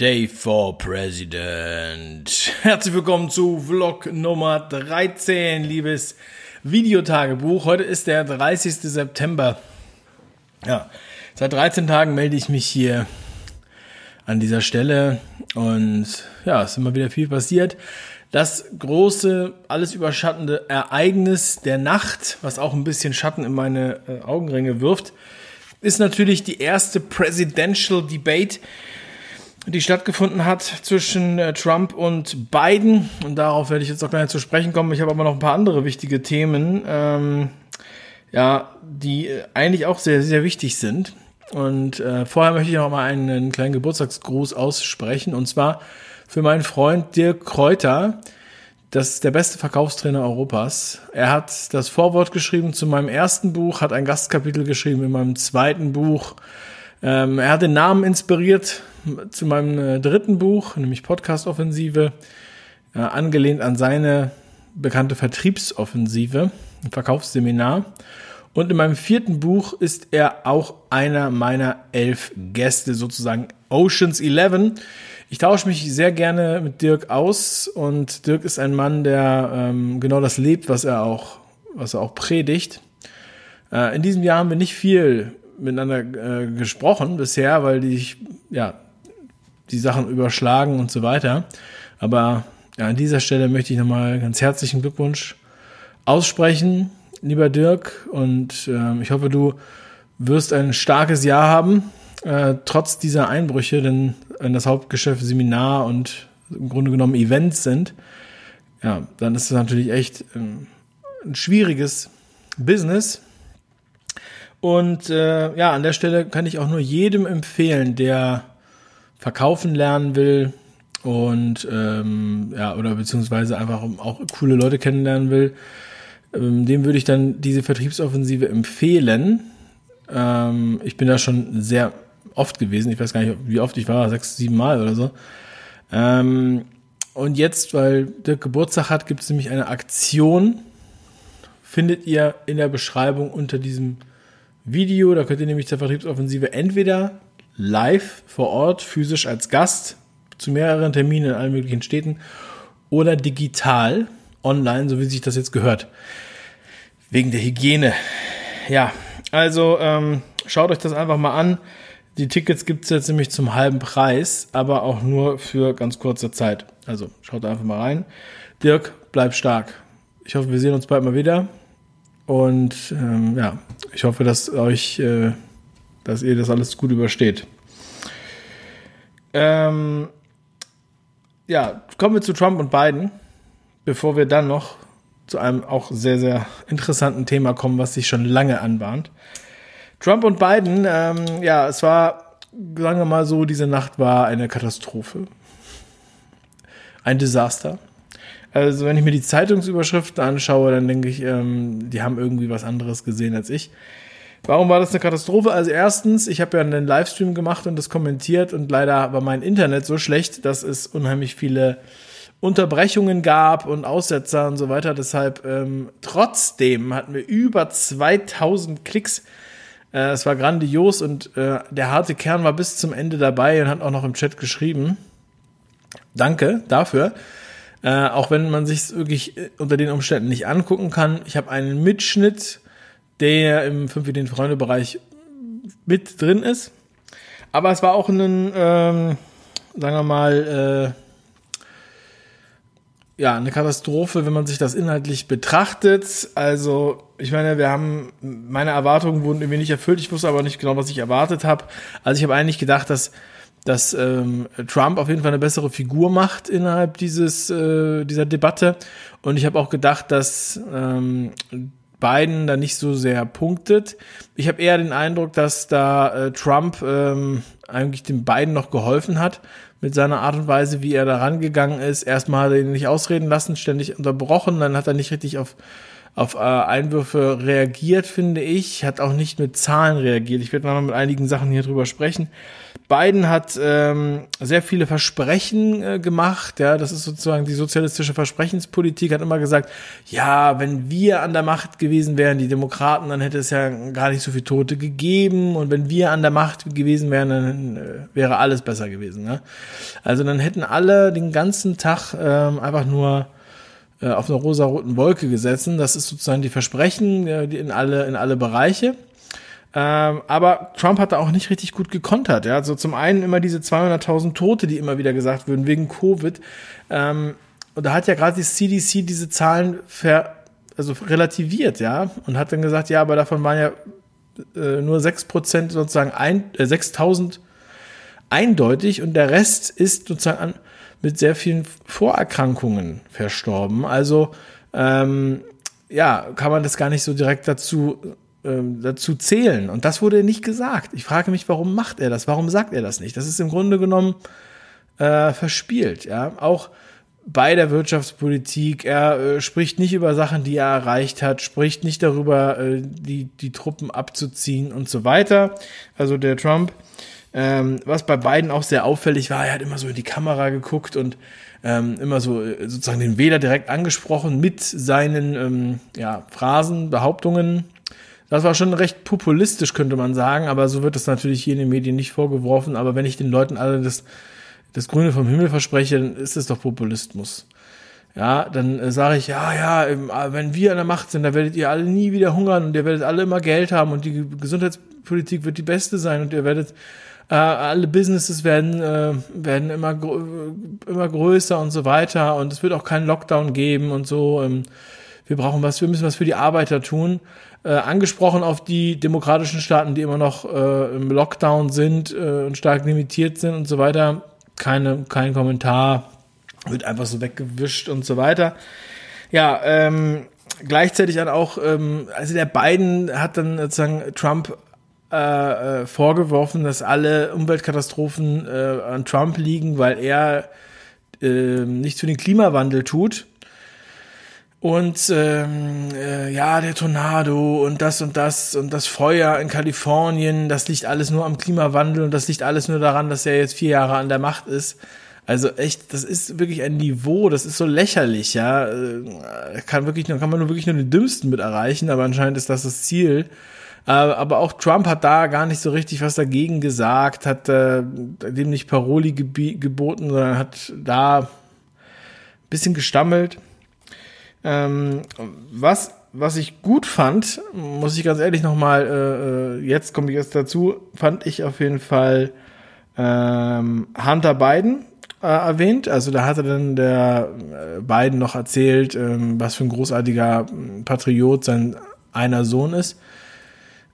Day for President. Herzlich willkommen zu Vlog Nummer 13, liebes Videotagebuch. Heute ist der 30. September. Ja, seit 13 Tagen melde ich mich hier an dieser Stelle und ja, es ist immer wieder viel passiert. Das große, alles überschattende Ereignis der Nacht, was auch ein bisschen Schatten in meine äh, Augenringe wirft, ist natürlich die erste Presidential Debate, die stattgefunden hat zwischen äh, Trump und Biden. Und darauf werde ich jetzt auch gleich zu sprechen kommen. Ich habe aber noch ein paar andere wichtige Themen, ähm, ja, die äh, eigentlich auch sehr, sehr wichtig sind. Und äh, vorher möchte ich noch mal einen, einen kleinen Geburtstagsgruß aussprechen. Und zwar für meinen Freund Dirk Kräuter. Das ist der beste Verkaufstrainer Europas. Er hat das Vorwort geschrieben zu meinem ersten Buch, hat ein Gastkapitel geschrieben in meinem zweiten Buch. Ähm, er hat den Namen inspiriert zu meinem äh, dritten Buch, nämlich Podcast Offensive, äh, angelehnt an seine bekannte Vertriebsoffensive, ein Verkaufsseminar. Und in meinem vierten Buch ist er auch einer meiner elf Gäste, sozusagen Oceans 11. Ich tausche mich sehr gerne mit Dirk aus und Dirk ist ein Mann, der ähm, genau das lebt, was er auch, was er auch predigt. Äh, in diesem Jahr haben wir nicht viel miteinander äh, gesprochen bisher, weil die, ja, die Sachen überschlagen und so weiter. Aber ja, an dieser Stelle möchte ich nochmal ganz herzlichen Glückwunsch aussprechen, lieber Dirk. Und äh, ich hoffe, du wirst ein starkes Jahr haben, äh, trotz dieser Einbrüche, denn wenn das Hauptgeschäft Seminar und im Grunde genommen Events sind, ja, dann ist es natürlich echt ähm, ein schwieriges Business. Und äh, ja, an der Stelle kann ich auch nur jedem empfehlen, der verkaufen lernen will und ähm, ja, oder beziehungsweise einfach auch coole Leute kennenlernen will, ähm, dem würde ich dann diese Vertriebsoffensive empfehlen. Ähm, ich bin da schon sehr oft gewesen, ich weiß gar nicht, wie oft ich war, sechs, sieben Mal oder so. Ähm, und jetzt, weil der Geburtstag hat, gibt es nämlich eine Aktion. Findet ihr in der Beschreibung unter diesem Video. Da könnt ihr nämlich zur Vertriebsoffensive entweder live vor Ort, physisch als Gast zu mehreren Terminen in allen möglichen Städten oder digital, online, so wie sich das jetzt gehört. Wegen der Hygiene. Ja, also ähm, schaut euch das einfach mal an. Die Tickets gibt es jetzt nämlich zum halben Preis, aber auch nur für ganz kurze Zeit. Also schaut einfach mal rein. Dirk, bleib stark. Ich hoffe, wir sehen uns bald mal wieder. Und ähm, ja, ich hoffe, dass euch äh, dass ihr das alles gut übersteht. Ähm, ja, kommen wir zu Trump und Biden, bevor wir dann noch zu einem auch sehr, sehr interessanten Thema kommen, was sich schon lange anbahnt. Trump und Biden, ähm, ja, es war, sagen wir mal so, diese Nacht war eine Katastrophe. Ein Desaster. Also wenn ich mir die Zeitungsüberschriften anschaue, dann denke ich, ähm, die haben irgendwie was anderes gesehen als ich. Warum war das eine Katastrophe? Also erstens, ich habe ja einen Livestream gemacht und das kommentiert und leider war mein Internet so schlecht, dass es unheimlich viele Unterbrechungen gab und Aussetzer und so weiter. Deshalb ähm, trotzdem hatten wir über 2000 Klicks. Äh, es war grandios und äh, der harte Kern war bis zum Ende dabei und hat auch noch im Chat geschrieben. Danke dafür. Äh, auch wenn man sich wirklich äh, unter den Umständen nicht angucken kann. Ich habe einen Mitschnitt der im 5 Ideen Freunde Bereich mit drin ist. Aber es war auch ein, ähm, sagen wir mal, äh, ja, eine Katastrophe, wenn man sich das inhaltlich betrachtet. Also, ich meine, wir haben, meine Erwartungen wurden irgendwie nicht erfüllt. Ich wusste aber nicht genau, was ich erwartet habe. Also, ich habe eigentlich gedacht, dass, dass ähm, Trump auf jeden Fall eine bessere Figur macht innerhalb dieses, äh, dieser Debatte. Und ich habe auch gedacht, dass ähm, Biden da nicht so sehr punktet. Ich habe eher den Eindruck, dass da äh, Trump ähm, eigentlich dem Biden noch geholfen hat mit seiner Art und Weise, wie er da rangegangen ist. Erstmal hat er ihn nicht ausreden lassen, ständig unterbrochen, dann hat er nicht richtig auf auf äh, Einwürfe reagiert, finde ich, hat auch nicht mit Zahlen reagiert. Ich werde noch mit einigen Sachen hier drüber sprechen. Biden hat ähm, sehr viele Versprechen äh, gemacht. Ja, das ist sozusagen die sozialistische Versprechenspolitik. Hat immer gesagt, ja, wenn wir an der Macht gewesen wären, die Demokraten, dann hätte es ja gar nicht so viele Tote gegeben. Und wenn wir an der Macht gewesen wären, dann äh, wäre alles besser gewesen. Ne? Also dann hätten alle den ganzen Tag ähm, einfach nur auf einer rosa-roten Wolke gesessen. Das ist sozusagen die Versprechen äh, die in alle in alle Bereiche. Ähm, aber Trump hat da auch nicht richtig gut gekontert. Ja? Also zum einen immer diese 200.000 Tote, die immer wieder gesagt würden wegen Covid. Ähm, und da hat ja gerade die CDC diese Zahlen ver, also relativiert, ja, und hat dann gesagt, ja, aber davon waren ja äh, nur 6% sozusagen ein, äh, 6.000 eindeutig und der Rest ist sozusagen an, mit sehr vielen Vorerkrankungen verstorben. Also ähm, ja, kann man das gar nicht so direkt dazu ähm, dazu zählen. Und das wurde nicht gesagt. Ich frage mich, warum macht er das? Warum sagt er das nicht? Das ist im Grunde genommen äh, verspielt. Ja, auch bei der Wirtschaftspolitik. Er äh, spricht nicht über Sachen, die er erreicht hat, spricht nicht darüber, äh, die, die Truppen abzuziehen und so weiter. Also der Trump. Ähm, was bei beiden auch sehr auffällig war, er hat immer so in die Kamera geguckt und ähm, immer so äh, sozusagen den Wähler direkt angesprochen mit seinen ähm, ja, Phrasen, Behauptungen, das war schon recht populistisch, könnte man sagen, aber so wird es natürlich hier in den Medien nicht vorgeworfen. Aber wenn ich den Leuten alle das, das Grüne vom Himmel verspreche, dann ist es doch Populismus. Ja, dann äh, sage ich, ja, ja, äh, wenn wir an der Macht sind, dann werdet ihr alle nie wieder hungern und ihr werdet alle immer Geld haben und die Gesundheitspolitik wird die beste sein und ihr werdet äh, alle Businesses werden äh, werden immer immer größer und so weiter und es wird auch keinen Lockdown geben und so. Ähm, wir brauchen was, wir müssen was für die Arbeiter tun äh, angesprochen auf die demokratischen Staaten, die immer noch äh, im Lockdown sind äh, und stark limitiert sind und so weiter. Keine, kein Kommentar, wird einfach so weggewischt und so weiter. Ja, ähm, gleichzeitig dann auch, ähm, also der Biden hat dann sozusagen Trump äh, äh, vorgeworfen, dass alle Umweltkatastrophen äh, an Trump liegen, weil er äh, nichts für den Klimawandel tut. Und ähm, äh, ja, der Tornado und das und das und das Feuer in Kalifornien, das liegt alles nur am Klimawandel und das liegt alles nur daran, dass er jetzt vier Jahre an der Macht ist. Also echt, das ist wirklich ein Niveau, das ist so lächerlich, ja. Äh, kann wirklich, kann man nur wirklich nur den Dümmsten mit erreichen, aber anscheinend ist das das Ziel. Äh, aber auch Trump hat da gar nicht so richtig was dagegen gesagt, hat äh, dem nicht Paroli geboten, sondern hat da ein bisschen gestammelt. Ähm, was, was ich gut fand, muss ich ganz ehrlich nochmal, äh, äh, jetzt komme ich erst dazu, fand ich auf jeden Fall ähm, Hunter Biden äh, erwähnt. Also da hatte dann der Biden noch erzählt, ähm, was für ein großartiger Patriot sein einer Sohn ist.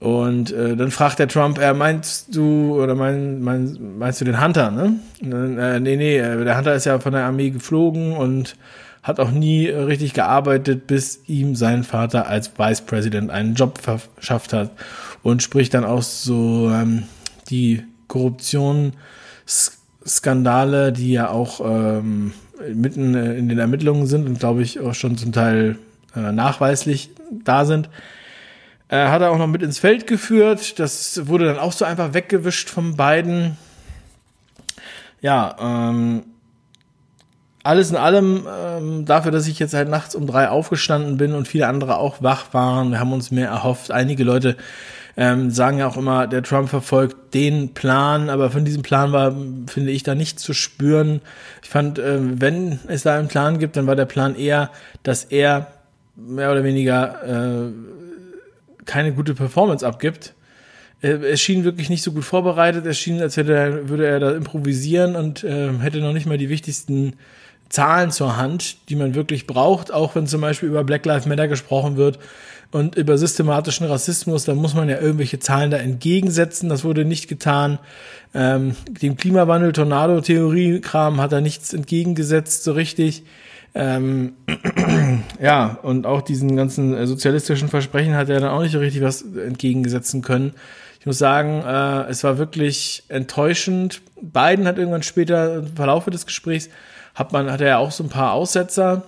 Und äh, dann fragt der Trump, äh, meinst du oder mein, mein, meinst du den Hunter, ne? Äh, nee, nee, äh, der Hunter ist ja von der Armee geflogen und hat auch nie richtig gearbeitet, bis ihm sein Vater als Vice President einen Job verschafft hat und spricht dann auch so ähm, die Korruptionsskandale, die ja auch ähm, mitten in den Ermittlungen sind und glaube ich auch schon zum Teil äh, nachweislich da sind. Äh, hat er auch noch mit ins Feld geführt. Das wurde dann auch so einfach weggewischt von beiden. Ja, ähm, alles in allem, ähm, dafür, dass ich jetzt halt nachts um drei aufgestanden bin und viele andere auch wach waren, wir haben uns mehr erhofft. Einige Leute ähm, sagen ja auch immer, der Trump verfolgt den Plan, aber von diesem Plan war, finde ich, da nicht zu spüren. Ich fand, äh, wenn es da einen Plan gibt, dann war der Plan eher, dass er mehr oder weniger äh, keine gute Performance abgibt. Er schien wirklich nicht so gut vorbereitet. Er schien, als hätte er, würde er da improvisieren und äh, hätte noch nicht mal die wichtigsten Zahlen zur Hand, die man wirklich braucht, auch wenn zum Beispiel über Black Lives Matter gesprochen wird und über systematischen Rassismus, dann muss man ja irgendwelche Zahlen da entgegensetzen. Das wurde nicht getan. Ähm, dem Klimawandel, Tornado-Theorie-Kram hat er nichts entgegengesetzt, so richtig. Ähm, ja, und auch diesen ganzen äh, sozialistischen Versprechen hat er dann auch nicht so richtig was entgegensetzen können. Ich muss sagen, äh, es war wirklich enttäuschend. Biden hat irgendwann später im Verlauf des Gesprächs hat man, hat er ja auch so ein paar Aussetzer.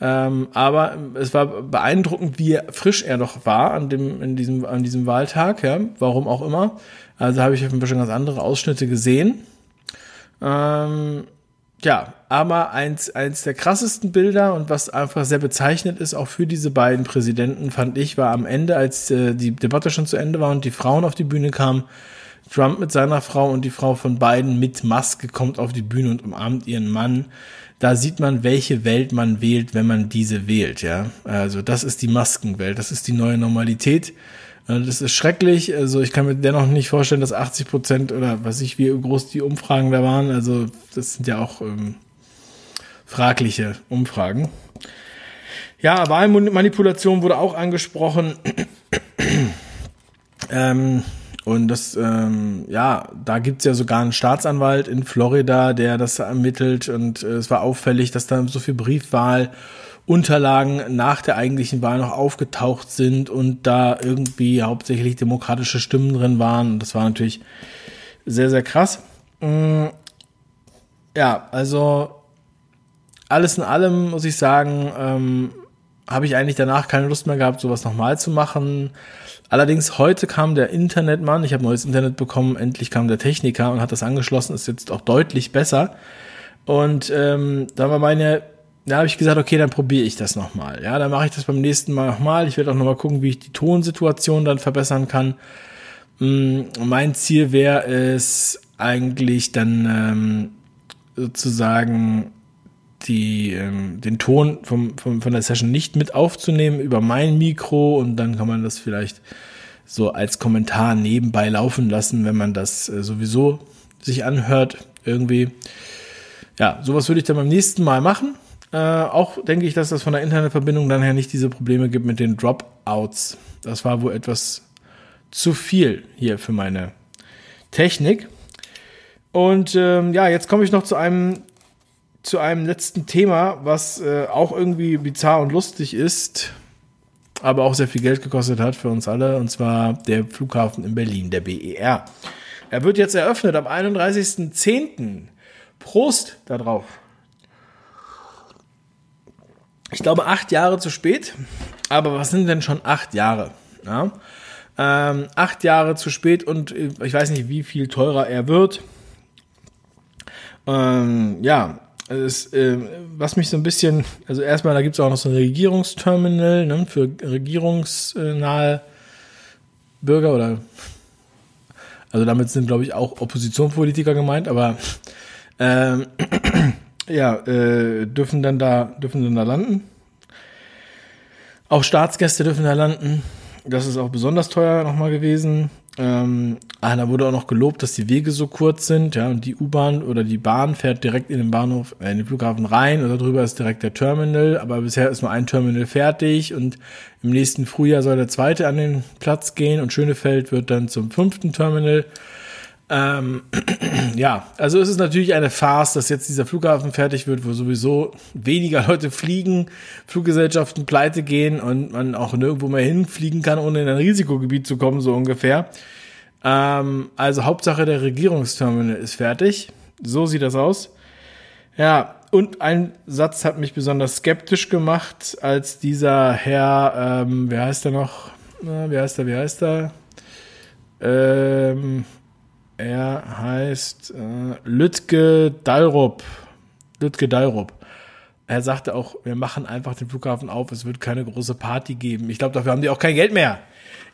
Ähm, aber es war beeindruckend, wie frisch er noch war an dem, in diesem, an diesem Wahltag, ja, warum auch immer. Also habe ich schon ganz andere Ausschnitte gesehen. Ähm, ja, aber eins, eins der krassesten Bilder und was einfach sehr bezeichnend ist, auch für diese beiden Präsidenten, fand ich, war am Ende, als äh, die Debatte schon zu Ende war und die Frauen auf die Bühne kamen, Trump mit seiner Frau und die Frau von beiden mit Maske kommt auf die Bühne und umarmt ihren Mann. Da sieht man, welche Welt man wählt, wenn man diese wählt, ja. Also das ist die Maskenwelt, das ist die neue Normalität. Das ist schrecklich. Also ich kann mir dennoch nicht vorstellen, dass 80 Prozent oder was ich, wie groß die Umfragen da waren. Also das sind ja auch ähm, fragliche Umfragen. Ja, Wahlmanipulation wurde auch angesprochen. ähm, und das, ähm, ja, da gibt's ja sogar einen Staatsanwalt in Florida, der das ermittelt. Und äh, es war auffällig, dass da so viel Briefwahlunterlagen nach der eigentlichen Wahl noch aufgetaucht sind und da irgendwie hauptsächlich demokratische Stimmen drin waren. Und das war natürlich sehr, sehr krass. Mm, ja, also alles in allem muss ich sagen, ähm, habe ich eigentlich danach keine Lust mehr gehabt, sowas nochmal zu machen. Allerdings heute kam der Internetmann, ich habe neues Internet bekommen, endlich kam der Techniker und hat das angeschlossen, ist jetzt auch deutlich besser. Und ähm, da war meine, da habe ich gesagt, okay, dann probiere ich das nochmal. Ja, dann mache ich das beim nächsten Mal nochmal. Ich werde auch nochmal gucken, wie ich die Tonsituation dann verbessern kann. Ähm, mein Ziel wäre es eigentlich dann ähm, sozusagen die, ähm, den Ton vom, vom, von der Session nicht mit aufzunehmen über mein Mikro und dann kann man das vielleicht so als Kommentar nebenbei laufen lassen, wenn man das äh, sowieso sich anhört irgendwie. Ja, sowas würde ich dann beim nächsten Mal machen. Äh, auch denke ich, dass das von der Internetverbindung dann her nicht diese Probleme gibt mit den Dropouts. Das war wohl etwas zu viel hier für meine Technik. Und ähm, ja, jetzt komme ich noch zu einem zu einem letzten Thema, was äh, auch irgendwie bizarr und lustig ist, aber auch sehr viel Geld gekostet hat für uns alle, und zwar der Flughafen in Berlin, der BER. Er wird jetzt eröffnet am 31.10. Prost darauf. Ich glaube, acht Jahre zu spät. Aber was sind denn schon acht Jahre? Ja? Ähm, acht Jahre zu spät und ich weiß nicht, wie viel teurer er wird. Ähm, ja, es, äh, was mich so ein bisschen, also erstmal, da gibt es auch noch so ein Regierungsterminal ne, für regierungsnahe Bürger oder also damit sind, glaube ich, auch Oppositionspolitiker gemeint, aber ähm, ja, äh, dürfen dann da, dürfen dann da landen. Auch Staatsgäste dürfen da landen. Das ist auch besonders teuer nochmal gewesen. Ähm, ah, da wurde auch noch gelobt, dass die Wege so kurz sind, ja, und die U-Bahn oder die Bahn fährt direkt in den Bahnhof, äh, in den Flughafen rein und darüber ist direkt der Terminal, aber bisher ist nur ein Terminal fertig und im nächsten Frühjahr soll der zweite an den Platz gehen und Schönefeld wird dann zum fünften Terminal. Ähm, ja, also es ist natürlich eine Farce, dass jetzt dieser Flughafen fertig wird, wo sowieso weniger Leute fliegen, Fluggesellschaften pleite gehen und man auch nirgendwo mehr hinfliegen kann, ohne in ein Risikogebiet zu kommen, so ungefähr. Ähm, also Hauptsache der Regierungsterminal ist fertig. So sieht das aus. Ja, und ein Satz hat mich besonders skeptisch gemacht, als dieser Herr, ähm, wer heißt er noch? Na, wie heißt er, wie heißt er? Ähm, er heißt äh, Lütke Dalrup. Lütke Dalrup. Er sagte auch, wir machen einfach den Flughafen auf, es wird keine große Party geben. Ich glaube, dafür haben die auch kein Geld mehr.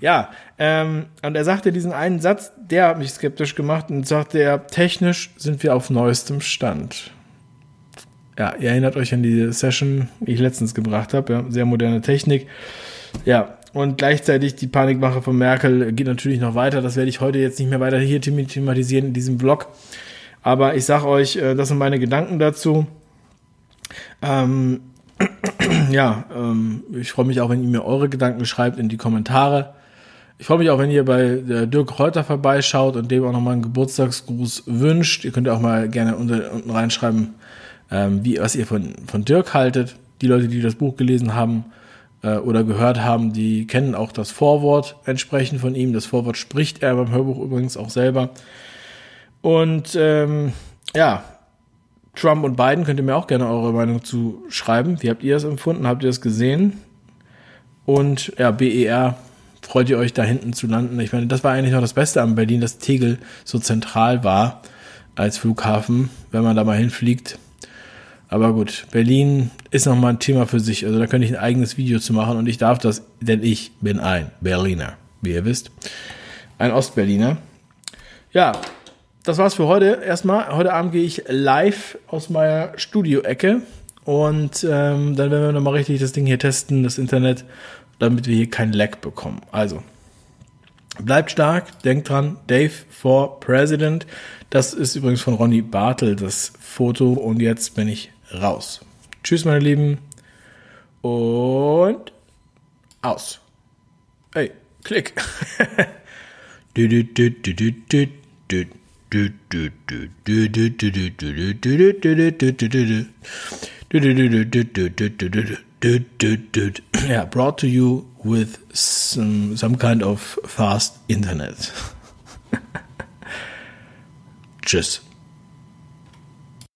Ja, ähm, und er sagte diesen einen Satz, der hat mich skeptisch gemacht und sagte er, technisch sind wir auf neuestem Stand. Ja, ihr erinnert euch an die Session, die ich letztens gebracht habe, ja, sehr moderne Technik. Ja, und gleichzeitig die Panikmache von Merkel geht natürlich noch weiter. Das werde ich heute jetzt nicht mehr weiter hier thematisieren in diesem Blog. Aber ich sage euch, äh, das sind meine Gedanken dazu. Ähm, ja, ähm, ich freue mich auch, wenn ihr mir eure Gedanken schreibt in die Kommentare. Ich freue mich auch, wenn ihr bei äh, Dirk Reuter vorbeischaut und dem auch nochmal einen Geburtstagsgruß wünscht. Ihr könnt auch mal gerne unten reinschreiben, ähm, wie, was ihr von, von Dirk haltet. Die Leute, die das Buch gelesen haben, äh, oder gehört haben, die kennen auch das Vorwort entsprechend von ihm. Das Vorwort spricht er beim Hörbuch übrigens auch selber. Und ähm, ja, Trump und Biden könnt ihr mir auch gerne eure Meinung zu schreiben. Wie habt ihr das empfunden? Habt ihr das gesehen? Und ja, BER, freut ihr euch da hinten zu landen? Ich meine, das war eigentlich noch das Beste an Berlin, dass Tegel so zentral war als Flughafen, wenn man da mal hinfliegt. Aber gut, Berlin ist nochmal ein Thema für sich. Also da könnte ich ein eigenes Video zu machen und ich darf das, denn ich bin ein Berliner, wie ihr wisst. Ein Ostberliner. Ja, das war's für heute. Erstmal, heute Abend gehe ich live aus meiner Studio-Ecke und ähm, dann werden wir nochmal richtig das Ding hier testen, das Internet, damit wir hier kein Lag bekommen. Also, bleibt stark, denkt dran, Dave for President. Das ist übrigens von Ronny Bartel, das Foto. Und jetzt bin ich raus. Tschüss, meine Lieben. Und aus. Hey, klick. yeah, brought to you with some some kind of fast internet. Tschüss.